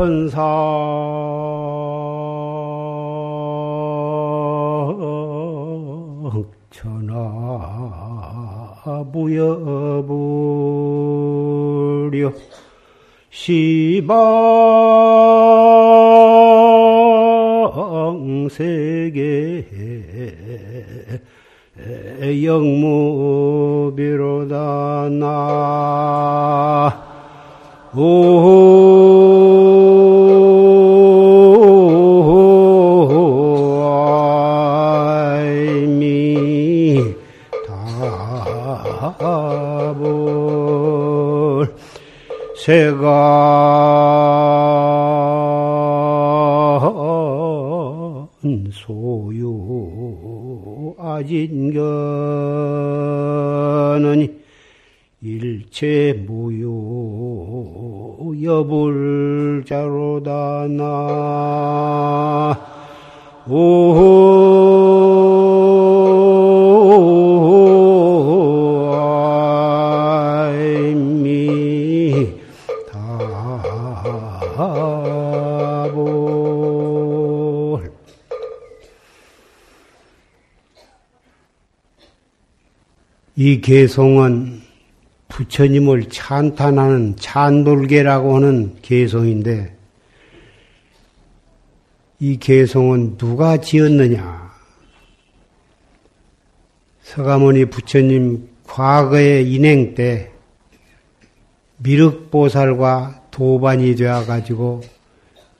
천사. 천하 무여부려 시방세계 영무비로다 나 아이 소유 아진견은 일체 무효 여불자로다 나 아이 다볼 이 개송은 부처님을 찬탄하는 찬돌계라고 하는 개송인데 이 개송은 누가 지었느냐? 서가모니 부처님 과거의 인행 때 미륵보살과 도반이 되어가지고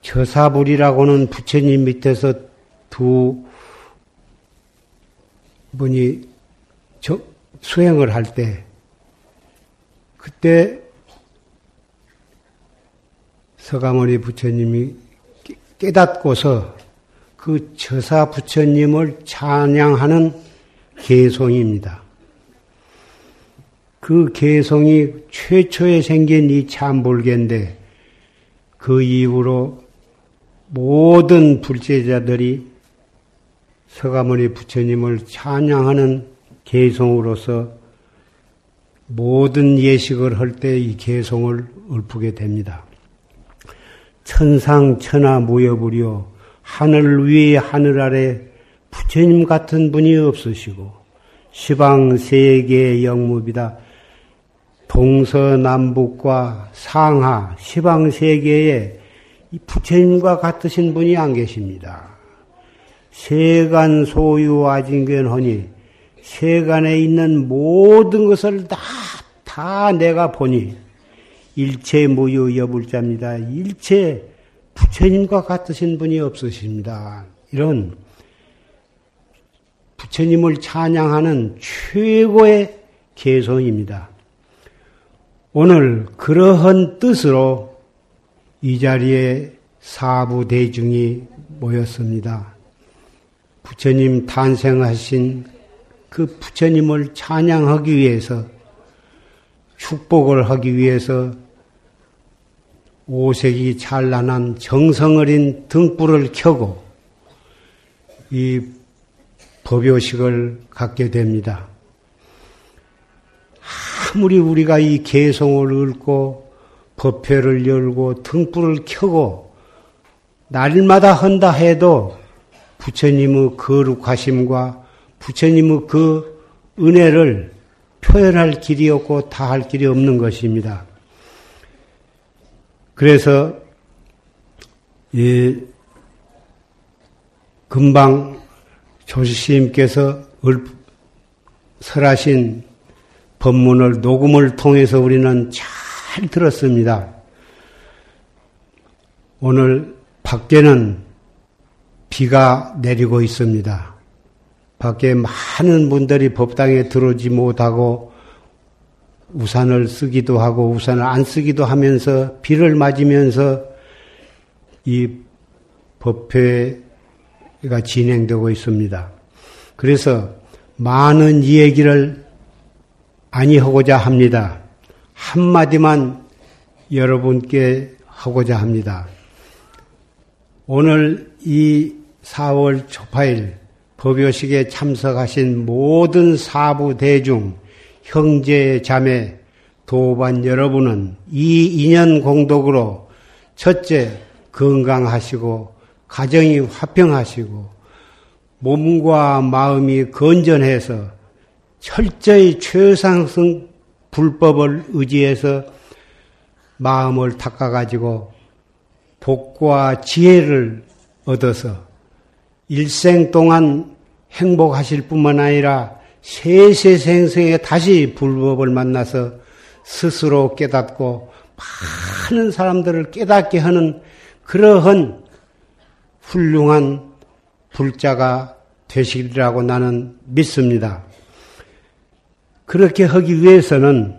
저사불이라고는 부처님 밑에서 두 분이 저, 수행을 할 때, 그때 서가모니 부처님이 깨- 깨닫고서 그 저사 부처님을 찬양하는 개송입니다. 그 개송이 최초에 생긴 이 참불계인데 그 이후로 모든 불제자들이 서가모니 부처님을 찬양하는 개송으로서 모든 예식을 할 때 이 개송을 읊게 됩니다. 천상 천하 무여부려 하늘 위에 하늘 아래 부처님 같은 분이 없으시고 시방 세계의 영무비다. 동서남북과 상하 시방 세계에 이 부처님과 같으신 분이 안 계십니다. 세간 소유 아진견하니 세간에 있는 모든 것을 다, 다 내가 보니 일체 무유 여불자입니다. 일체 부처님과 같으신 분이 없으십니다. 이런 부처님을 찬양하는 최고의 개성입니다. 오늘 그러한 뜻으로 이 자리에 사부 대중이 모였습니다. 부처님 탄생하신 그 부처님을 찬양하기 위해서 축복을 하기 위해서 오색이 찬란한 정성어린 등불을 켜고 이 법요식을 갖게 됩니다. 아무리 우리가 이 개성을 읽고 법회를 열고 등불을 켜고 날마다 한다 해도 부처님의 거룩하심과 부처님의 그 은혜를 표현할 길이 없고 다 할 길이 없는 것입니다. 그래서 이 금방 조시스님께서 설하신 법문을 녹음을 통해서 우리는 잘 들었습니다. 오늘 밖에는 비가 내리고 있습니다. 밖에 많은 분들이 법당에 들어오지 못하고 우산을 쓰기도 하고 우산을 안 쓰기도 하면서 비를 맞으면서 이 법회가 진행되고 있습니다. 그래서 많은 이야기를 아니하고자 합니다. 한마디만 여러분께 하고자 합니다. 오늘 이 4월 초파일 법요식에 참석하신 모든 사부 대중, 형제, 자매, 도반 여러분은 이 인연 공덕으로 첫째, 건강하시고 가정이 화평하시고 몸과 마음이 건전해서 철저히 최상승 불법을 의지해서 마음을 닦아가지고 복과 지혜를 얻어서 일생 동안 행복하실 뿐만 아니라 세세생생에 다시 불법을 만나서 스스로 깨닫고 많은 사람들을 깨닫게 하는 그러한 훌륭한 불자가 되시리라고 나는 믿습니다. 그렇게 하기 위해서는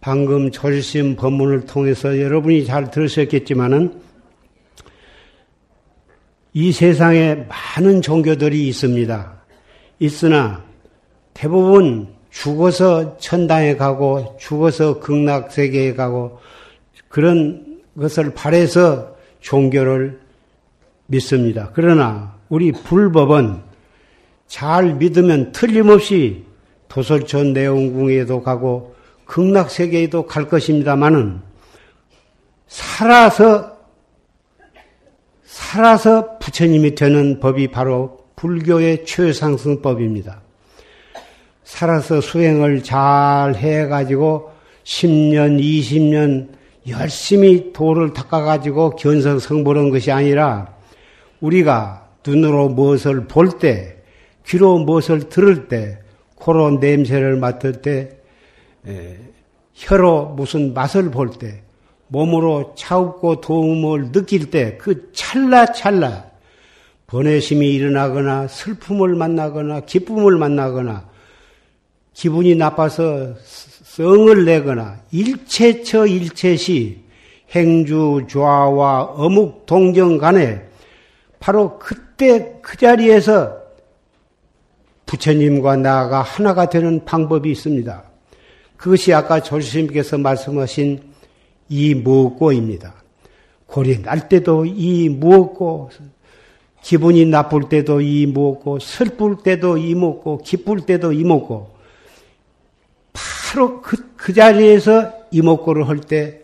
방금 조심 법문을 통해서 여러분이 잘 들으셨겠지만은 이 세상에 많은 종교들이 있습니다. 있으나 대부분 죽어서 천당에 가고 죽어서 극락 세계에 가고 그런 것을 바래서 종교를 믿습니다. 그러나 우리 불법은 잘 믿으면 틀림없이 도솔천 내원궁에도 가고 극락세계에도 갈 것입니다만은 살아서 살아서 부처님이 되는 법이 바로 불교의 최상승법입니다. 살아서 수행을 잘 해가지고 10년, 20년 열심히 도를 닦아가지고 견성 성보는 것이 아니라 우리가 눈으로 무엇을 볼 때, 귀로 무엇을 들을 때, 코로 냄새를 맡을 때, 혀로 무슨 맛을 볼 때, 몸으로 차갑고 도움을 느낄 때 그 찰나찰나 번외심이 일어나거나 슬픔을 만나거나 기쁨을 만나거나 기분이 나빠서 성을 내거나 일체처 일체시 행주 좌와 어묵 동정 간에 바로 그때 그 자리에서 부처님과 나가 하나가 되는 방법이 있습니다. 그것이 아까 조수님께서 말씀하신 이 무엇고입니다. 골이 날 때도 이 무엇고, 기분이 나쁠 때도 이 무엇고, 슬플 때도 이 무엇고, 기쁠 때도 이 무엇고, 바로 그, 그 자리에서 이목고를 할 때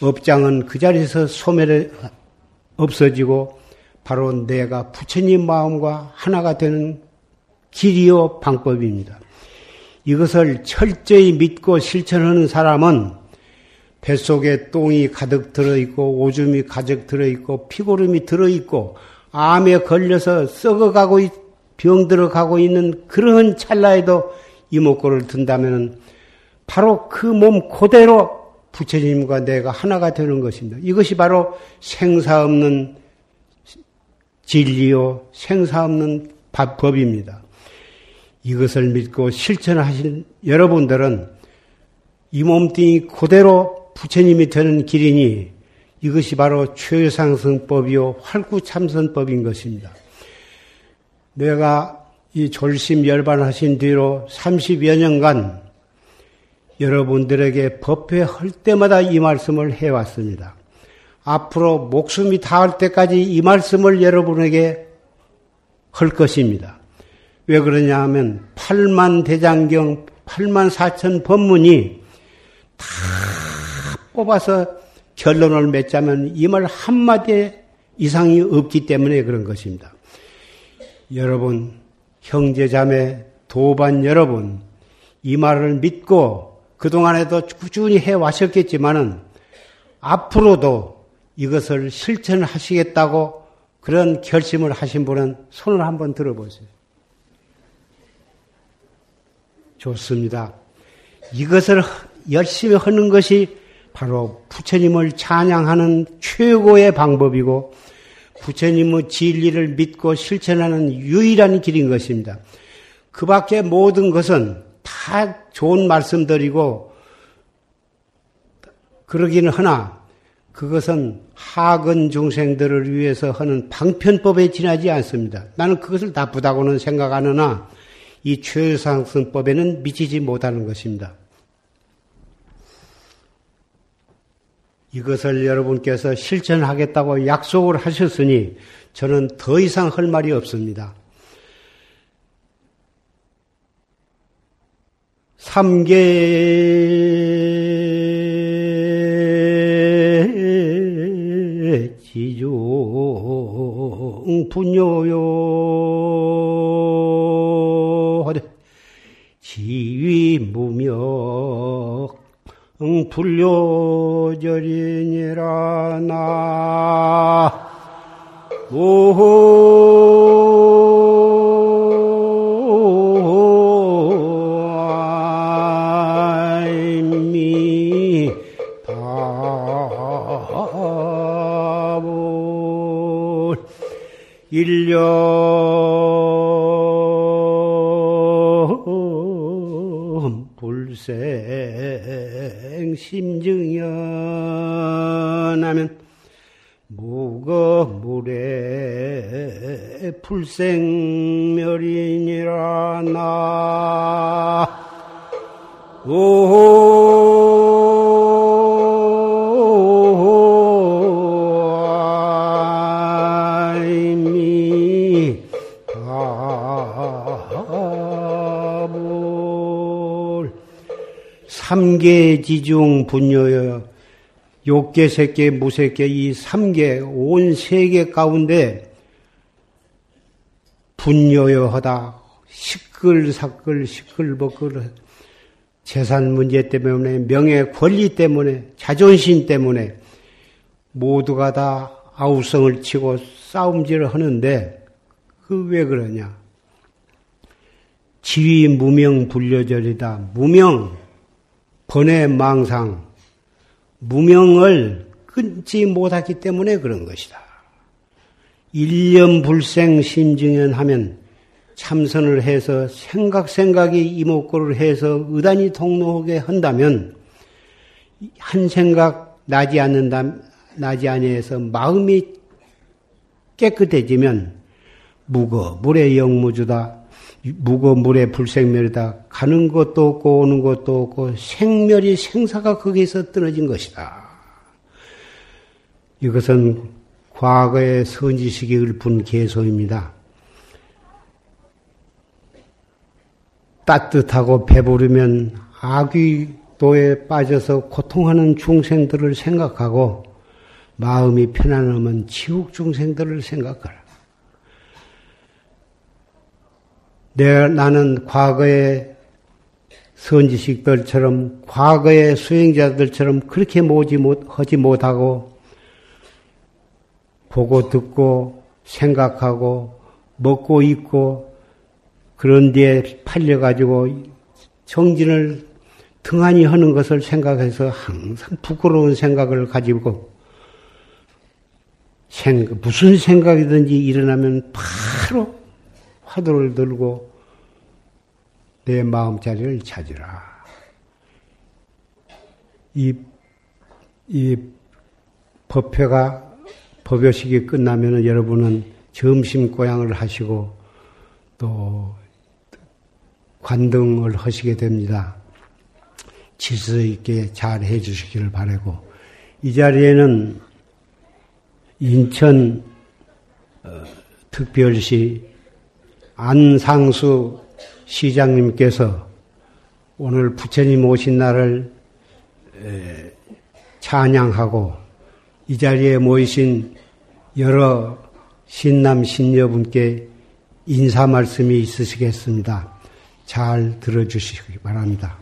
업장은 그 자리에서 소멸해 없어지고 바로 내가 부처님 마음과 하나가 되는 길이요 방법입니다. 이것을 철저히 믿고 실천하는 사람은 뱃속에 똥이 가득 들어있고 오줌이 가득 들어있고 피고름이 들어있고 암에 걸려서 썩어가고 병들어 가고 있는 그런 찰나에도 이목구를 든다면 바로 그 몸 그대로 부처님과 내가 하나가 되는 것입니다. 이것이 바로 생사 없는 진리요, 생사 없는 법입니다. 이것을 믿고 실천하신 여러분들은 이 몸뚱이 그대로 부처님이 되는 길이니 이것이 바로 최상승법이요 활구참선법인 것입니다. 내가 이 졸심 열반하신 뒤로 30여 년간 여러분들에게 법회 할 때마다 이 말씀을 해왔습니다. 앞으로 목숨이 닿을 때까지 이 말씀을 여러분에게 할 것입니다. 왜 그러냐 하면 8만 대장경, 8만 4천 법문이 다 뽑아서 결론을 맺자면 이 말 한마디 이상이 없기 때문에 그런 것입니다. 여러분, 형제자매, 도반 여러분, 이 말을 믿고 그동안에도 꾸준히 해왔었겠지만은 앞으로도 이것을 실천하시겠다고 그런 결심을 하신 분은 손을 한번 들어보세요. 좋습니다. 이것을 열심히 하는 것이 바로 부처님을 찬양하는 최고의 방법이고 부처님의 진리를 믿고 실천하는 유일한 길인 것입니다. 그 밖에 모든 것은 다 좋은 말씀들이고 그러기는 하나 그것은 하근 중생들을 위해서 하는 방편법에 지나지 않습니다. 나는 그것을 나쁘다고는 생각 안 하나 이 최상승법에는 미치지 못하는 것입니다. 이것을 여러분께서 실천하겠다고 약속을 하셨으니 저는 더 이상 할 말이 없습니다. 삼계 지조 분요요 지위 무명 불료절이니라 나. 바보 일념 불생멸이니라 나. 아이미. 바볼. 삼계 지중 분요여. 욕계, 색계, 무색계 이 삼계 온 세계 가운데 분요여하다 시끌사끌 시끌벅끌 재산 문제 때문에 명예 권리 때문에 자존심 때문에 모두가 다 아우성을 치고 싸움질을 하는데 그 왜 그러냐? 지위 무명 불려절이다. 무명 번외 망상 무명을 끊지 못했기 때문에 그런 것이다. 일념 불생 심증연 하면 참선을 해서 생각 생각이 이목구를 해서 의단이 통로하게 한다면 한 생각 나지 않는다 나지 아니해서 마음이 깨끗해지면 무거 물의 영무주다 무거 물의 불생멸이다 가는 것도 없고 오는 것도 없고 생멸이 생사가 거기서 떨어진 것이다. 이것은 과거의 선지식이 읊은 개소입니다. 따뜻하고 배부르면 아귀도에 빠져서 고통하는 중생들을 생각하고 마음이 편안하면 지옥 중생들을 생각하라. 내, 나는 과거의 선지식들처럼, 과거의 수행자들처럼 그렇게 모지 못, 하지 못하고, 보고 듣고, 생각하고, 먹고 입고, 그런 데에 팔려가지고 정진을 등한히 하는 것을 생각해서 항상 부끄러운 생각을 가지고 생, 무슨 생각이든지 일어나면 바로 화두를 들고 내 마음자리를 찾으라. 이, 이 법회가, 법요식이 끝나면 여러분은 점심 고향을 하시고 또 관등을 하시게 됩니다. 질서 있게 잘 해주시기를 바라고 이 자리에는 인천 어, 특별시 안상수 시장님께서 오늘 부처님 오신 날을 찬양하고 이 자리에 모이신 여러 신남 신녀분께 인사 말씀이 있으시겠습니다. 잘 들어주시기 바랍니다.